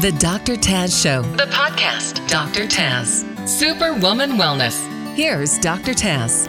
The Dr. Taz Show, the podcast. Dr. Taz, Superwoman Wellness. Here's Dr. Taz.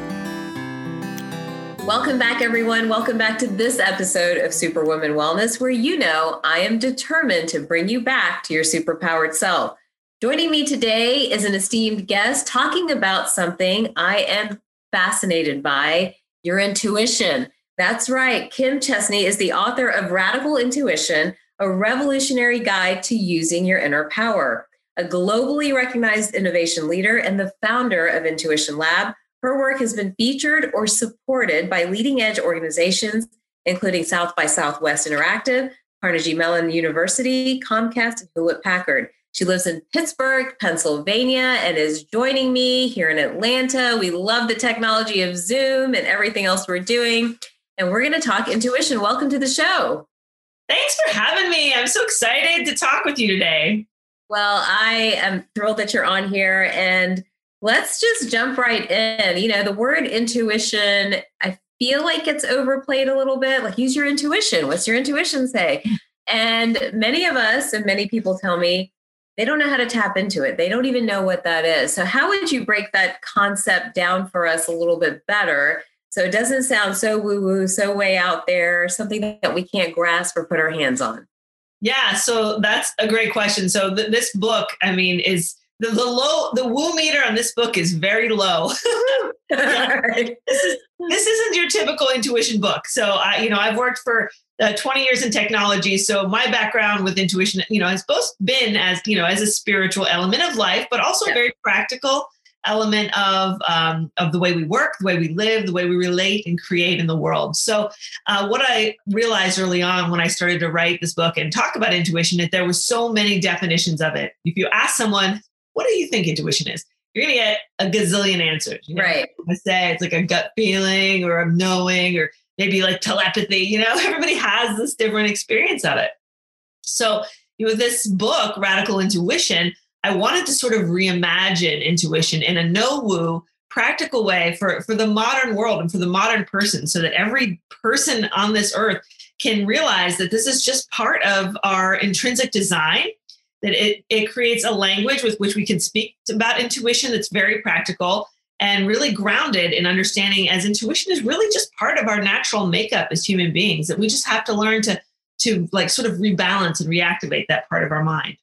Welcome back, everyone. Welcome back to this episode of Superwoman Wellness, where you know I am determined to bring you back to your superpowered self. Joining me today is an esteemed guest talking about something I am fascinated by your intuition. That's right. Kim Chestney is the author of Radical Intuition a revolutionary guide to using your inner power. A globally recognized innovation leader and the founder of Intuition Lab, her work has been featured or supported by leading edge organizations, including South by Southwest Interactive, Carnegie Mellon University, Comcast, and Hewlett Packard. She lives in Pittsburgh, Pennsylvania, and is joining me here in Atlanta. We love the technology of Zoom and everything else we're doing. And we're going to talk intuition. Welcome to the show. Thanks for having me. I'm so excited to talk with you today. Well, I am thrilled that you're on here and let's just jump right in. You know, the word intuition, I feel like it's overplayed a little bit. Like, use your intuition. What's your intuition say? And many of us and many people tell me they don't know how to tap into it. They don't even know what that is. So, how would you break that concept down for us a little bit better so it doesn't sound so woo woo, so way out there, something that we can't grasp or put our hands on. Yeah, so that's a great question. So th- this book, I mean, is the, the low the woo meter on this book is very low. this, is, this isn't your typical intuition book. So I, you know, I've worked for uh, 20 years in technology. So my background with intuition, you know, has both been as you know as a spiritual element of life, but also yeah. very practical element of um, of the way we work, the way we live, the way we relate and create in the world. So, uh, what I realized early on when I started to write this book and talk about intuition, that there were so many definitions of it. If you ask someone, "What do you think intuition is?" You're gonna get a gazillion answers. You know? Right. I say it's like a gut feeling or a knowing or maybe like telepathy. You know, everybody has this different experience of it. So, you know, this book, Radical Intuition, I wanted to sort of reimagine intuition in a no woo, practical way for, for the modern world and for the modern person so that every person on this earth can realize that this is just part of our intrinsic design that it, it creates a language with which we can speak about intuition that's very practical and really grounded in understanding as intuition is really just part of our natural makeup as human beings that we just have to learn to to like sort of rebalance and reactivate that part of our mind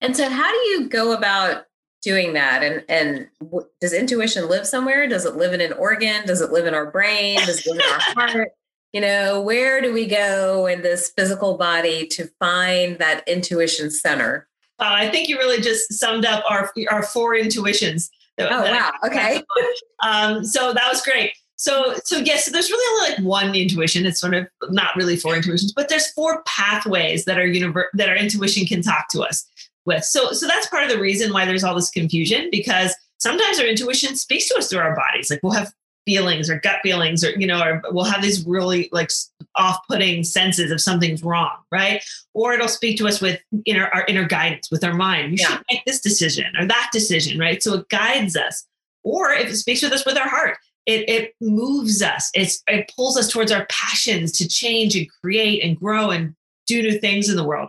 and so, how do you go about doing that? And and w- does intuition live somewhere? Does it live in an organ? Does it live in our brain? Does it live in our heart? You know, where do we go in this physical body to find that intuition center? Uh, I think you really just summed up our our four intuitions. That, oh that wow! Okay. Um, so that was great. So, so yes, so there's really only like one intuition. It's sort of not really four intuitions, but there's four pathways that our universe that our intuition can talk to us with. So, so that's part of the reason why there's all this confusion because sometimes our intuition speaks to us through our bodies. Like we'll have feelings or gut feelings, or you know, or we'll have these really like off-putting senses of something's wrong, right? Or it'll speak to us with inner our inner guidance with our mind. You yeah. should make this decision or that decision, right? So it guides us. Or if it speaks with us with our heart, it, it moves us. It's, it pulls us towards our passions to change and create and grow and do new things in the world.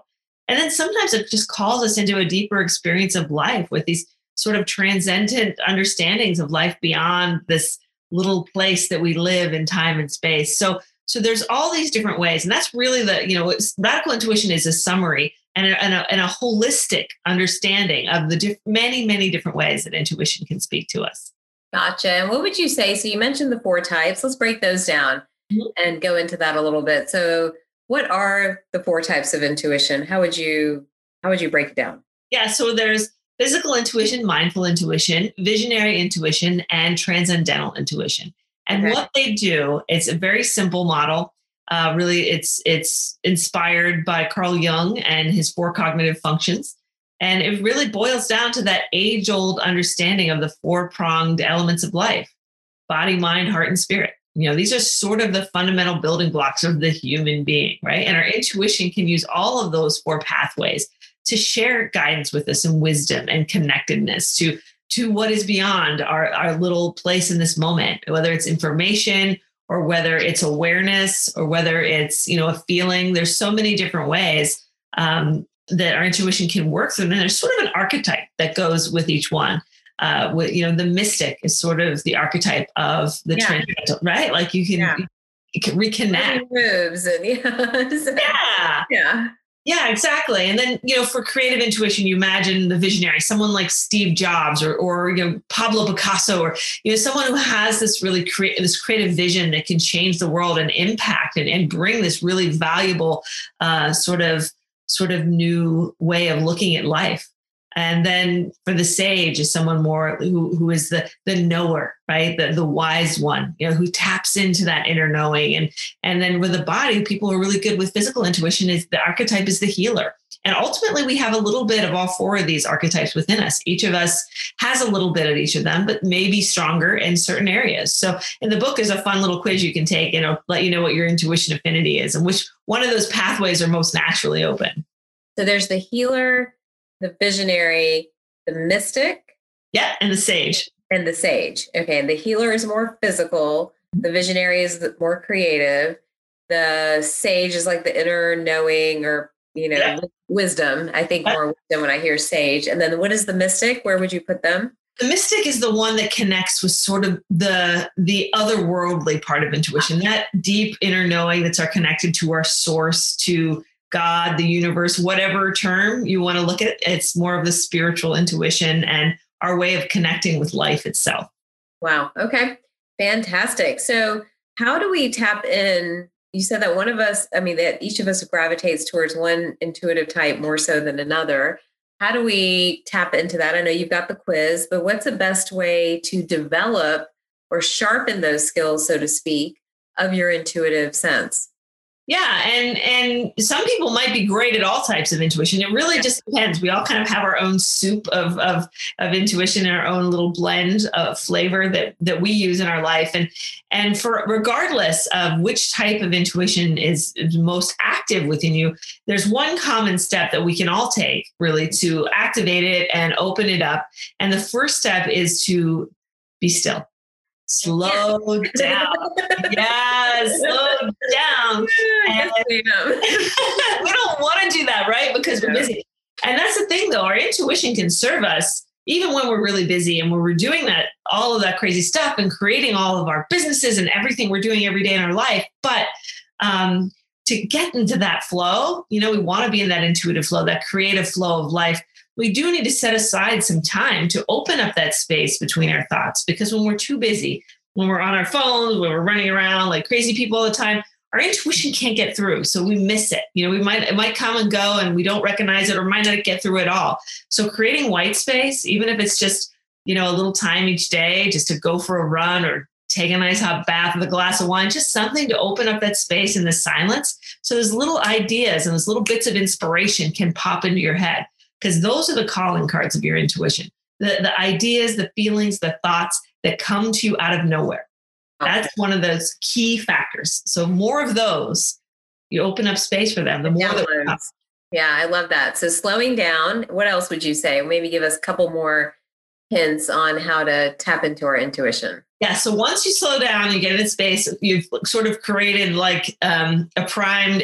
And then sometimes it just calls us into a deeper experience of life with these sort of transcendent understandings of life beyond this little place that we live in time and space. So so there's all these different ways. And that's really the you know radical intuition is a summary and a, and a, and a holistic understanding of the diff- many many different ways that intuition can speak to us. Gotcha. And what would you say? So you mentioned the four types. Let's break those down mm-hmm. and go into that a little bit. So what are the four types of intuition? How would you how would you break it down? Yeah so there's physical intuition mindful intuition visionary intuition and transcendental intuition. And okay. what they do it's a very simple model. Uh, really it's it's inspired by carl jung and his four cognitive functions. And it really boils down to that age old understanding of the four pronged elements of life body mind heart and spirit you know, these are sort of the fundamental building blocks of the human being, right? And our intuition can use all of those four pathways to share guidance with us and wisdom and connectedness to to what is beyond our, our little place in this moment, whether it's information or whether it's awareness or whether it's, you know, a feeling. There's so many different ways um, that our intuition can work through. And there's sort of an archetype that goes with each one. Uh, with, you know, the mystic is sort of the archetype of the yeah. transcendental, right? Like you can, yeah. you can reconnect moves and yeah, so, yeah, yeah. Yeah, exactly. And then, you know, for creative intuition, you imagine the visionary, someone like Steve Jobs or, or you know, Pablo Picasso, or, you know, someone who has this really create this creative vision that can change the world and impact and, and bring this really valuable uh, sort of sort of new way of looking at life. And then for the sage is someone more who, who is the the knower, right? The the wise one, you know, who taps into that inner knowing. And and then with the body, people are really good with physical intuition is the archetype is the healer. And ultimately, we have a little bit of all four of these archetypes within us. Each of us has a little bit of each of them, but maybe stronger in certain areas. So, in the book, is a fun little quiz you can take and it'll let you know what your intuition affinity is and which one of those pathways are most naturally open. So, there's the healer, the visionary, the mystic. Yeah, and the sage. And the sage. Okay. The healer is more physical, the visionary is more creative. The sage is like the inner knowing or, you know, yeah. wisdom. I think more wisdom when I hear sage. And then what is the mystic? Where would you put them? the mystic is the one that connects with sort of the the otherworldly part of intuition ah. that deep inner knowing that's our connected to our source to God, the universe, whatever term you want to look at, it's more of the spiritual intuition and our way of connecting with life itself. Wow. Okay. Fantastic. So, how do we tap in? You said that one of us, I mean, that each of us gravitates towards one intuitive type more so than another. How do we tap into that? I know you've got the quiz, but what's the best way to develop or sharpen those skills, so to speak, of your intuitive sense? Yeah, and and some people might be great at all types of intuition. It really just depends. We all kind of have our own soup of of of intuition and our own little blend of flavor that that we use in our life. And and for regardless of which type of intuition is, is most active within you, there's one common step that we can all take really to activate it and open it up. And the first step is to be still slow down. yes, slow down. And we don't want to do that, right? Because we're busy. And that's the thing, though. Our intuition can serve us even when we're really busy and when we're doing that, all of that crazy stuff and creating all of our businesses and everything we're doing every day in our life. But um, to get into that flow, you know, we want to be in that intuitive flow, that creative flow of life we do need to set aside some time to open up that space between our thoughts because when we're too busy, when we're on our phones, when we're running around like crazy people all the time, our intuition can't get through. So we miss it. You know, we might, it might come and go and we don't recognize it or might not get through at all. So creating white space, even if it's just, you know, a little time each day just to go for a run or take a nice hot bath with a glass of wine, just something to open up that space in the silence. So those little ideas and those little bits of inspiration can pop into your head because those are the calling cards of your intuition. The, the ideas the feelings the thoughts that come to you out of nowhere. That's one of those key factors. So more of those you open up space for them the more yeah, yeah i love that. So slowing down what else would you say? Maybe give us a couple more hints on how to tap into our intuition. Yeah so once you slow down you get in space you've sort of created like um, a primed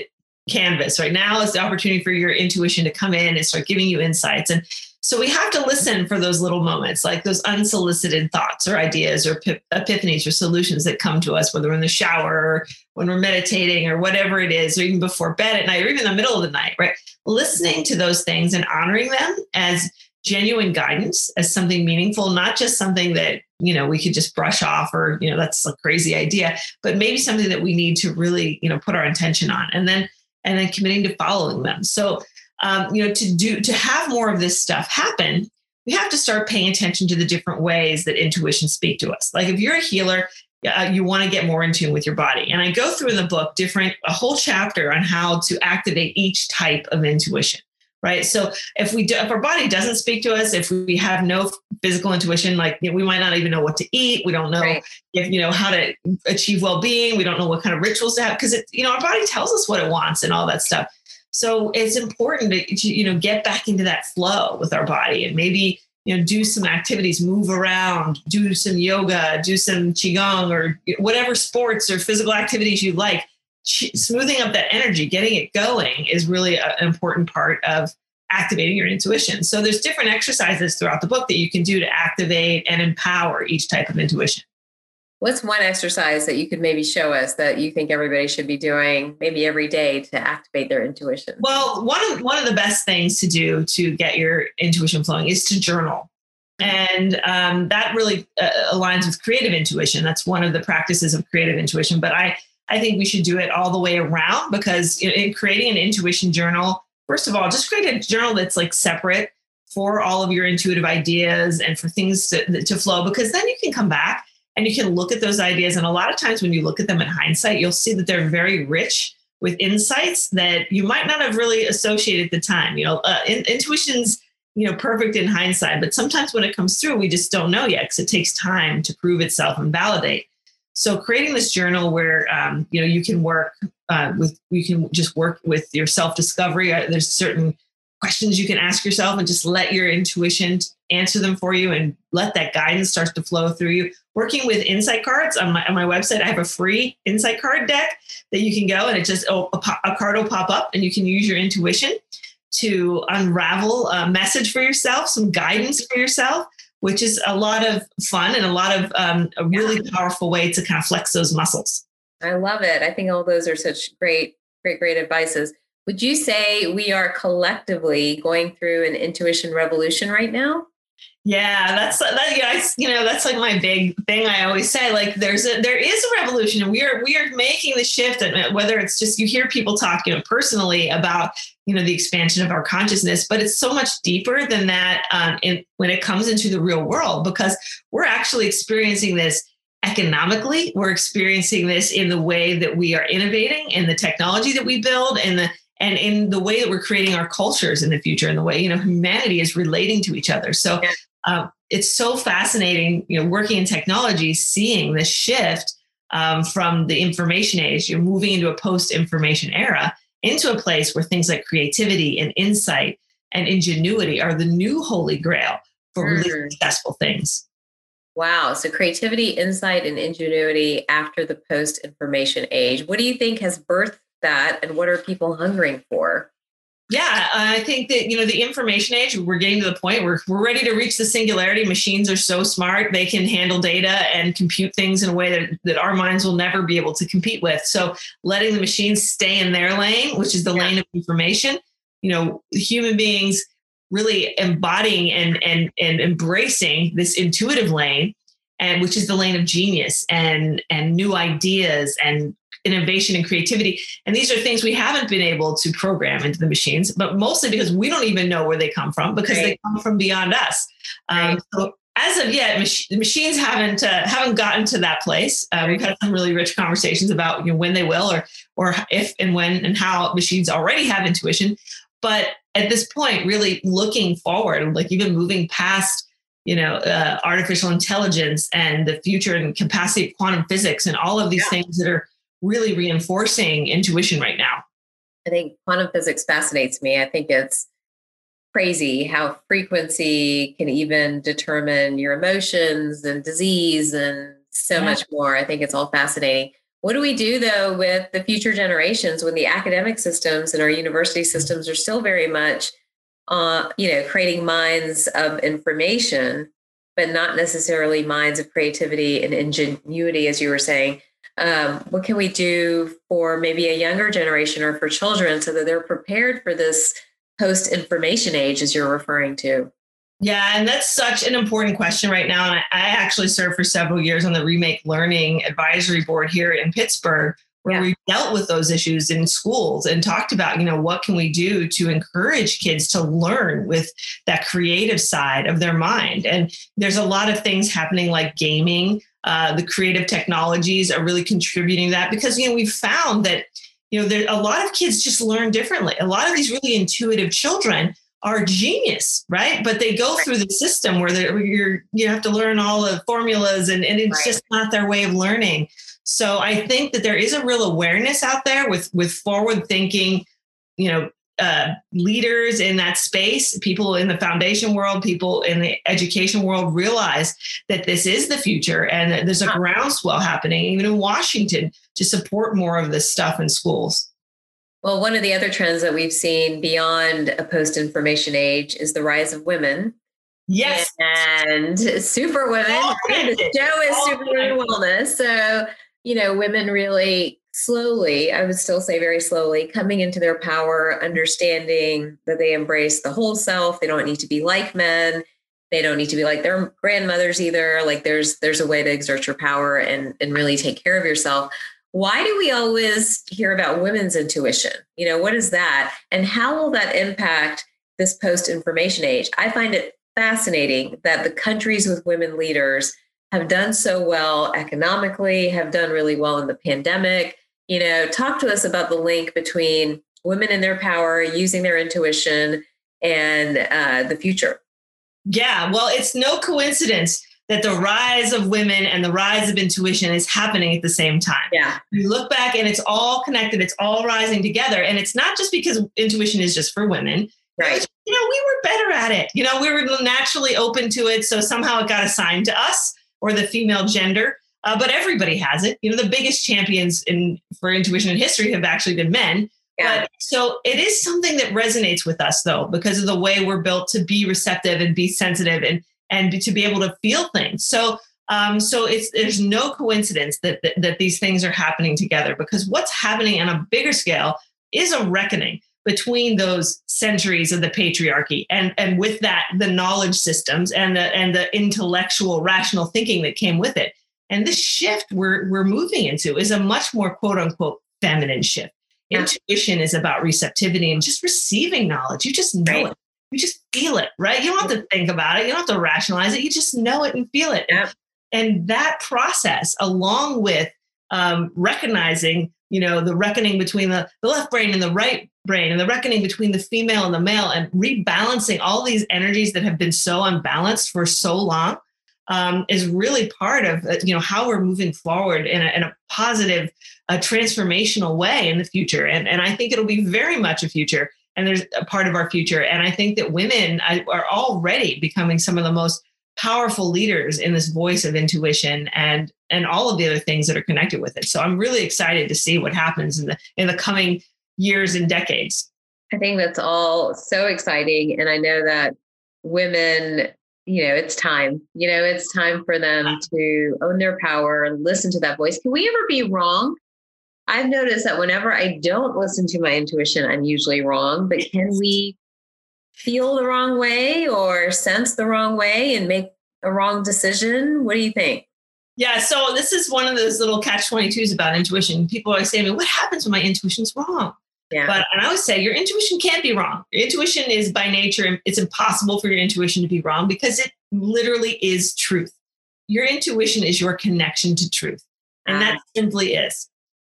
canvas. Right now is the opportunity for your intuition to come in and start giving you insights. And so we have to listen for those little moments, like those unsolicited thoughts or ideas or epiphanies or solutions that come to us, whether we're in the shower or when we're meditating or whatever it is, or even before bed at night or even in the middle of the night, right? Listening to those things and honoring them as genuine guidance, as something meaningful, not just something that you know we could just brush off or you know that's a crazy idea but maybe something that we need to really you know put our intention on and then and then committing to following them. So, um, you know, to do to have more of this stuff happen, we have to start paying attention to the different ways that intuition speak to us. Like if you're a healer, uh, you want to get more in tune with your body. And I go through in the book different a whole chapter on how to activate each type of intuition right? So if we do, if our body doesn't speak to us, if we have no physical intuition, like you know, we might not even know what to eat, we don't know right. if you know how to achieve well-being, we don't know what kind of rituals to have because it, you know, our body tells us what it wants and all that stuff. So it's important to you know get back into that flow with our body and maybe you know do some activities, move around, do some yoga, do some qigong or whatever sports or physical activities you like smoothing up that energy, getting it going is really an important part of activating your intuition. So there's different exercises throughout the book that you can do to activate and empower each type of intuition. What's one exercise that you could maybe show us that you think everybody should be doing maybe every day to activate their intuition? Well, one of one of the best things to do to get your intuition flowing is to journal. And um, that really uh, aligns with creative intuition. That's one of the practices of creative intuition. But I, I think we should do it all the way around because in, in creating an intuition journal, first of all, just create a journal that's like separate for all of your intuitive ideas and for things to, to flow because then you can come back and you can look at those ideas. And a lot of times when you look at them in hindsight, you'll see that they're very rich with insights that you might not have really associated at the time. You know, uh, in, intuition's you know perfect in hindsight, but sometimes when it comes through, we just don't know yet because it takes time to prove itself and validate. So creating this journal where um, you know you can work uh, with you can just work with your self discovery. Uh, there's certain questions you can ask yourself and just let your intuition answer them for you and let that guidance start to flow through you. Working with insight cards on my, on my website, I have a free insight card deck that you can go and it just, oh, a, a card will pop up and you can use your intuition to unravel a message for yourself, some guidance for yourself, which is a lot of fun and a lot of um, a really yeah. powerful way to kind of flex those muscles. I love it. I think all those are such great, great, great advices. Would you say we are collectively going through an intuition revolution right now? Yeah, that's that. Yeah, you know, that's like my big thing. I always say, like, there's a there is a revolution, and we are we are making the shift. And whether it's just you hear people talk, you know, personally about you know the expansion of our consciousness, but it's so much deeper than that. Um, in, when it comes into the real world, because we're actually experiencing this economically, we're experiencing this in the way that we are innovating, in the technology that we build, and the and in the way that we're creating our cultures in the future and the way you know humanity is relating to each other. So um, it's so fascinating you know working in technology seeing this shift um, from the information age. You're moving into a post information era into a place where things like creativity and insight and ingenuity are the new holy grail for really mm. successful things Wow. So creativity, insight, and ingenuity after the post information age. What do you think has birthed that and what are people hungering for? Yeah, I think that you know the information age. We're getting to the point where we're ready to reach the singularity. Machines are so smart; they can handle data and compute things in a way that, that our minds will never be able to compete with. So, letting the machines stay in their lane, which is the yeah. lane of information, you know, human beings really embodying and and and embracing this intuitive lane, and which is the lane of genius and and new ideas and innovation and creativity. And these are things we haven't been able to program into the machines, but mostly because we don't even know where they come from because right. they come from beyond us. Um, so as of yet, mach- the machines haven't uh, haven't gotten to that place. Uh, we've had some really rich conversations about you know when they will, or or if and when and how machines already have intuition. But at this point, really looking forward, like even moving past you know uh, artificial intelligence and the future and capacity of quantum physics and all of these yeah. things that are really reinforcing intuition right now. I think quantum physics fascinates me. I think it's crazy how frequency can even determine your emotions and disease and so yeah. much more. I think it's all fascinating. What do we do though with the future generations when the academic systems and our university systems are still very much, uh, you know, creating minds of information, but not necessarily minds of creativity and ingenuity, as you were saying? Um, what can we do for maybe a younger generation or for children so that they're prepared for this post information age as you're referring to yeah, and that's such an important question right now. And I, actually served for several years on the Remake Learning Advisory Board here in Pittsburgh, where yeah. we dealt with those issues in schools and talked about, you know, what can we do to encourage kids to learn with that creative side of their mind. And there's a lot of things happening like gaming, uh, the creative technologies are really contributing that because you know we've found that you know there a lot of kids just learn differently. A lot of these really intuitive children are genius, right? But they go through the system where you're you have to learn all the formulas and, and it's right. just not their way of learning. So I think that there is a real awareness out there with with forward thinking, you know, uh, leaders in that space, people in the foundation world, people in the education world realize that this is the future and that there's a groundswell happening, even in Washington, to support more of this stuff in schools. Well, one of the other trends that we've seen beyond a post information age is the rise of women. Yes. And super women. Right? The show is All super women wellness. So, you know, women really slowly, I would still say very slowly, coming into their power, understanding that they embrace the whole self. They don't need to be like men. They don't need to be like their grandmothers either. Like there's there's a way to exert your power and and really take care of yourself why do we always hear about women's intuition? You know, what is that? And how will that impact this post information age? I find it fascinating that the countries with women leaders have done so well economically, have done really well in the pandemic. You know, talk to us about the link between women in their power, using their intuition, and uh, the future. Yeah, well, it's no coincidence that the rise of women and the rise of intuition is happening at the same time. Yeah. You look back and it's all connected, it's all rising together. And it's not just because intuition is just for women. Right. You know, we were better at it. You know, we were naturally open to it. So somehow it got assigned to us or the female gender. Uh, but everybody has it. You know, the biggest champions in for intuition in history have actually been men. Yeah. But so it is something that resonates with us though, because of the way we're built to be receptive and be sensitive and and to be able to feel things. So um, so it's there's no coincidence that, that that these things are happening together because what's happening on a bigger scale is a reckoning between those centuries of the patriarchy and and with that the knowledge systems and the and the intellectual rational thinking that came with it and this shift we're we're moving into is a much more quote unquote feminine shift intuition is about receptivity and just receiving knowledge you just know right. it you just feel it, right? You don't have to think about it. You don't have to rationalize it. You just know it and feel it. Yeah. And that process, along with um, recognizing, you know, the reckoning between the, the left brain and the right brain and the reckoning between the female and the male and rebalancing all these energies that have been so unbalanced for so long um, is really part of uh, you know how we're moving forward in a, in a positive a transformational way in the future and, and i think it'll be very much a future and there's a part of our future. And I think that women are already becoming some of the most powerful leaders in this voice of intuition and and all of the other things that are connected with it. So I'm really excited to see what happens in the in the coming years and decades. I think that's all so exciting and I know that women you know it's time you know it's time for them to own their power and listen to that voice can we ever be wrong I've noticed that whenever I don't listen to my intuition, I'm usually wrong. But can we feel the wrong way or sense the wrong way and make a wrong decision? What do you think? Yeah, so this is one of those little catch 22s about intuition. People always say to me, What happens when my intuition's wrong? Yeah. But and I always say your intuition can't be wrong. Your intuition is by nature, it's impossible for your intuition to be wrong because it literally is truth. Your intuition is your connection to truth. And that ah. simply is.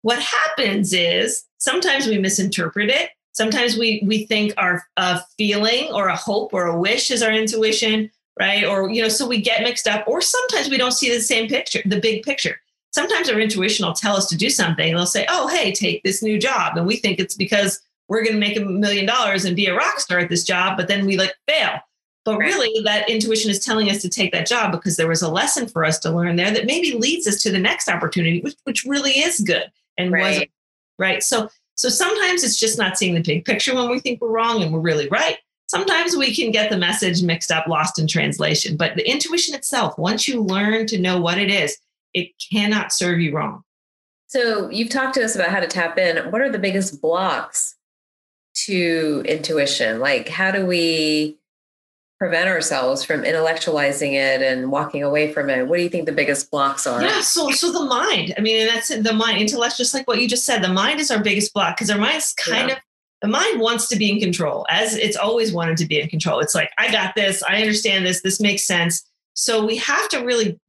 What happens is sometimes we misinterpret it. Sometimes we we think our a feeling or a hope or a wish is our intuition, right? Or you know, so we get mixed up. Or sometimes we don't see the same picture, the big picture. Sometimes our intuition will tell us to do something. They'll say, "Oh, hey, take this new job," and we think it's because we're going to make a million dollars and be a rock star at this job, but then we like fail. But really, that intuition is telling us to take that job because there was a lesson for us to learn there that maybe leads us to the next opportunity, which, which really is good and right. wasn't right. So so sometimes it's just not seeing the big picture when we think we're wrong and we're really right. Sometimes we can get the message mixed up, lost in translation. But the intuition itself, once you learn to know what it is, it cannot serve you wrong. So you've talked to us about how to tap in. What are the biggest blocks to intuition? Like how do we prevent ourselves from intellectualizing it and walking away from it? What do you think the biggest blocks are? Yeah, so so the mind. I mean, and that's the mind. Intellect, just like what you just said, the mind is our biggest block because our mind's kind yeah. of the mind wants to be in control, as it's always wanted to be in control. It's like, I got this, I understand this, this makes sense. So we have to really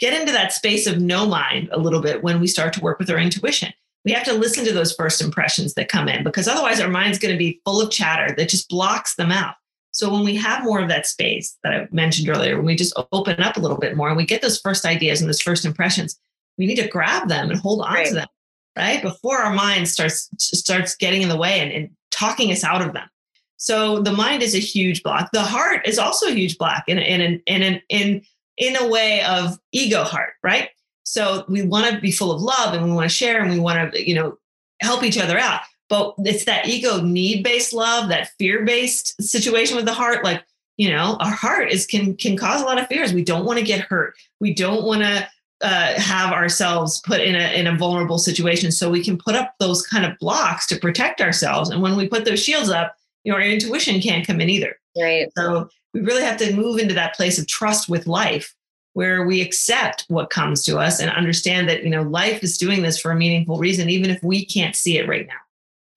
get into that space of no mind a little bit when we start to work with our intuition. We have to listen to those first impressions that come in because otherwise our mind's going to be full of chatter that just blocks them out. So when we have more of that space that I mentioned earlier, when we just open up a little bit more and we get those first ideas and those first impressions, we need to grab them and hold on right. to them, right? Before our mind starts starts getting in the way and, and, talking us out of them. So the mind is a huge block. The heart is also a huge block in in in in in, in a way of ego heart, right? So we want to be full of love and we want to share and we want to, you know, help each other out but it's that ego need based love, that fear based situation with the heart. Like, you know, our heart is can can cause a lot of fears. We don't want to get hurt. We don't want to uh, have ourselves put in a in a vulnerable situation. So we can put up those kind of blocks to protect ourselves. And when we put those shields up, you know, our intuition can't come in either. Right. So we really have to move into that place of trust with life where we accept what comes to us and understand that you know life is doing this for a meaningful reason even if we can't see it right now.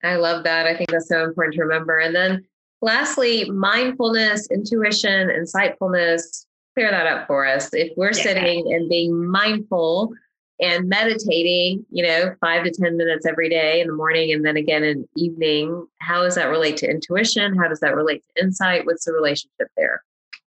I love that. I think that's so important to remember. And then lastly mindfulness intuition insightfulness clear that up for us. If we're yeah. sitting and being mindful and meditating you know five to ten minutes every day in the morning and then again in evening how does that relate to intuition how does that relate to insight what's the relationship there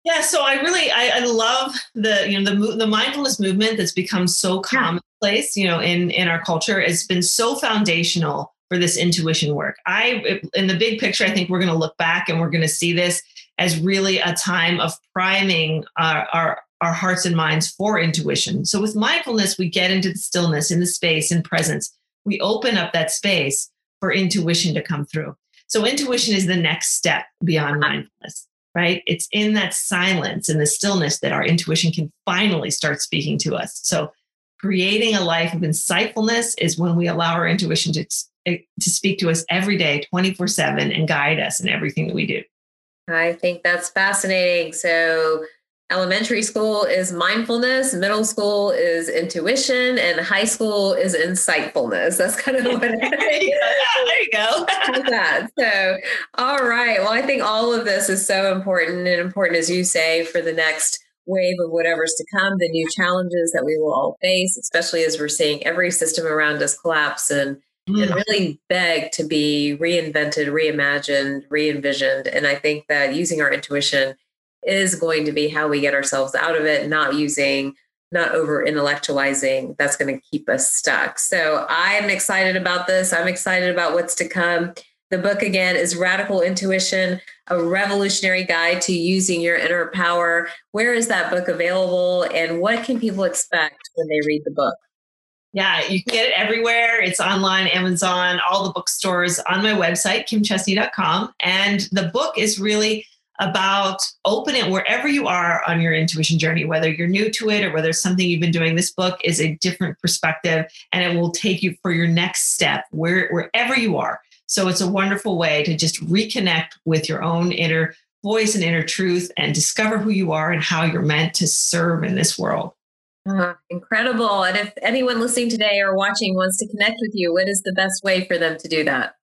yeah, so I really I, I, love the you know the the mindfulness movement that's become so commonplace you know in in our culture. It's been so foundational for this intuition work. I in the big picture, I think we're going to look back and we're going to see this as really a time of priming our, our our hearts and minds for intuition. So with mindfulness, we get into the stillness, in the space, in presence. We open up that space for intuition to come through. So intuition is the next step beyond mindfulness right? It's in that silence and the stillness that our intuition can finally start speaking to us. So, creating a life of insightfulness is when we allow our intuition to, eh, to speak to us every day, 24 7, and guide us in everything that we do. I think that's fascinating. So, elementary school is mindfulness, middle school is intuition, and high school is insightfulness. That's kind of what it is. there you go. there you go. that. So, all right. Well, I think all of this is so important and important, as you say, for the next wave of whatever's to come, the new challenges that we will all face, especially as we're seeing every system around us collapse and mm. and really beg to be reinvented, reimagined, re-envisioned. And I think that using our intuition is going to be how we get ourselves out of it, not using, not over intellectualizing. That's going to keep us stuck. So I'm excited about this. I'm excited about what's to come. The book again is Radical Intuition, a revolutionary guide to using your inner power. Where is that book available and what can people expect when they read the book? Yeah, you can get it everywhere. It's online, Amazon, all the bookstores, on my website, kimchestney.com. And the book is really about open it wherever you are on your intuition journey, whether you're new to it or whether it's something you've been doing. This book is a different perspective and it will take you for your next step where, wherever you are. So it's a wonderful way to just reconnect with your own inner voice and inner truth and discover who you are and how you're meant to serve in this world. Uh, incredible. And if anyone listening today or watching wants to connect with you, what is the best way for them to do that?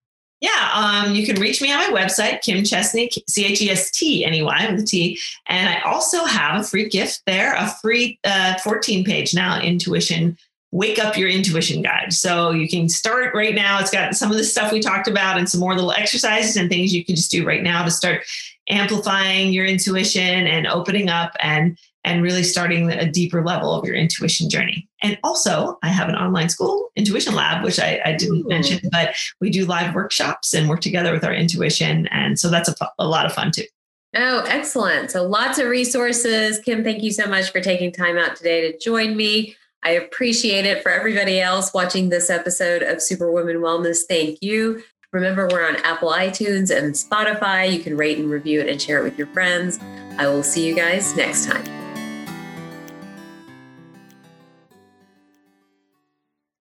Yeah, um, you can reach me on my website, Kim Chestney, C H E S T N E Y with a T. And I also have a free gift there, a free uh, 14 page now intuition, wake up your intuition guide. So you can start right now. It's got some of the stuff we talked about and some more little exercises and things you can just do right now to start amplifying your intuition and opening up and and really starting a deeper level of your intuition journey. And also, I have an online school, Intuition Lab, which I, I didn't Ooh. mention, but we do live workshops and work together with our intuition. And so that's a, a lot of fun too. Oh, excellent. So lots of resources. Kim, thank you so much for taking time out today to join me. I appreciate it for everybody else watching this episode of Superwoman Wellness. Thank you. Remember, we're on Apple iTunes and Spotify. You can rate and review it and share it with your friends. I will see you guys next time.